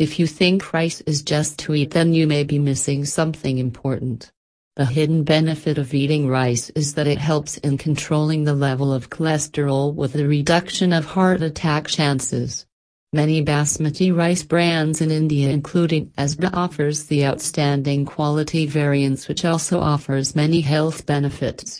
If you think rice is just to eat then you may be missing something important. The hidden benefit of eating rice is that it helps in controlling the level of cholesterol with a reduction of heart attack chances. Many basmati rice brands in India including Asbah offers the outstanding quality variants which also offers many health benefits.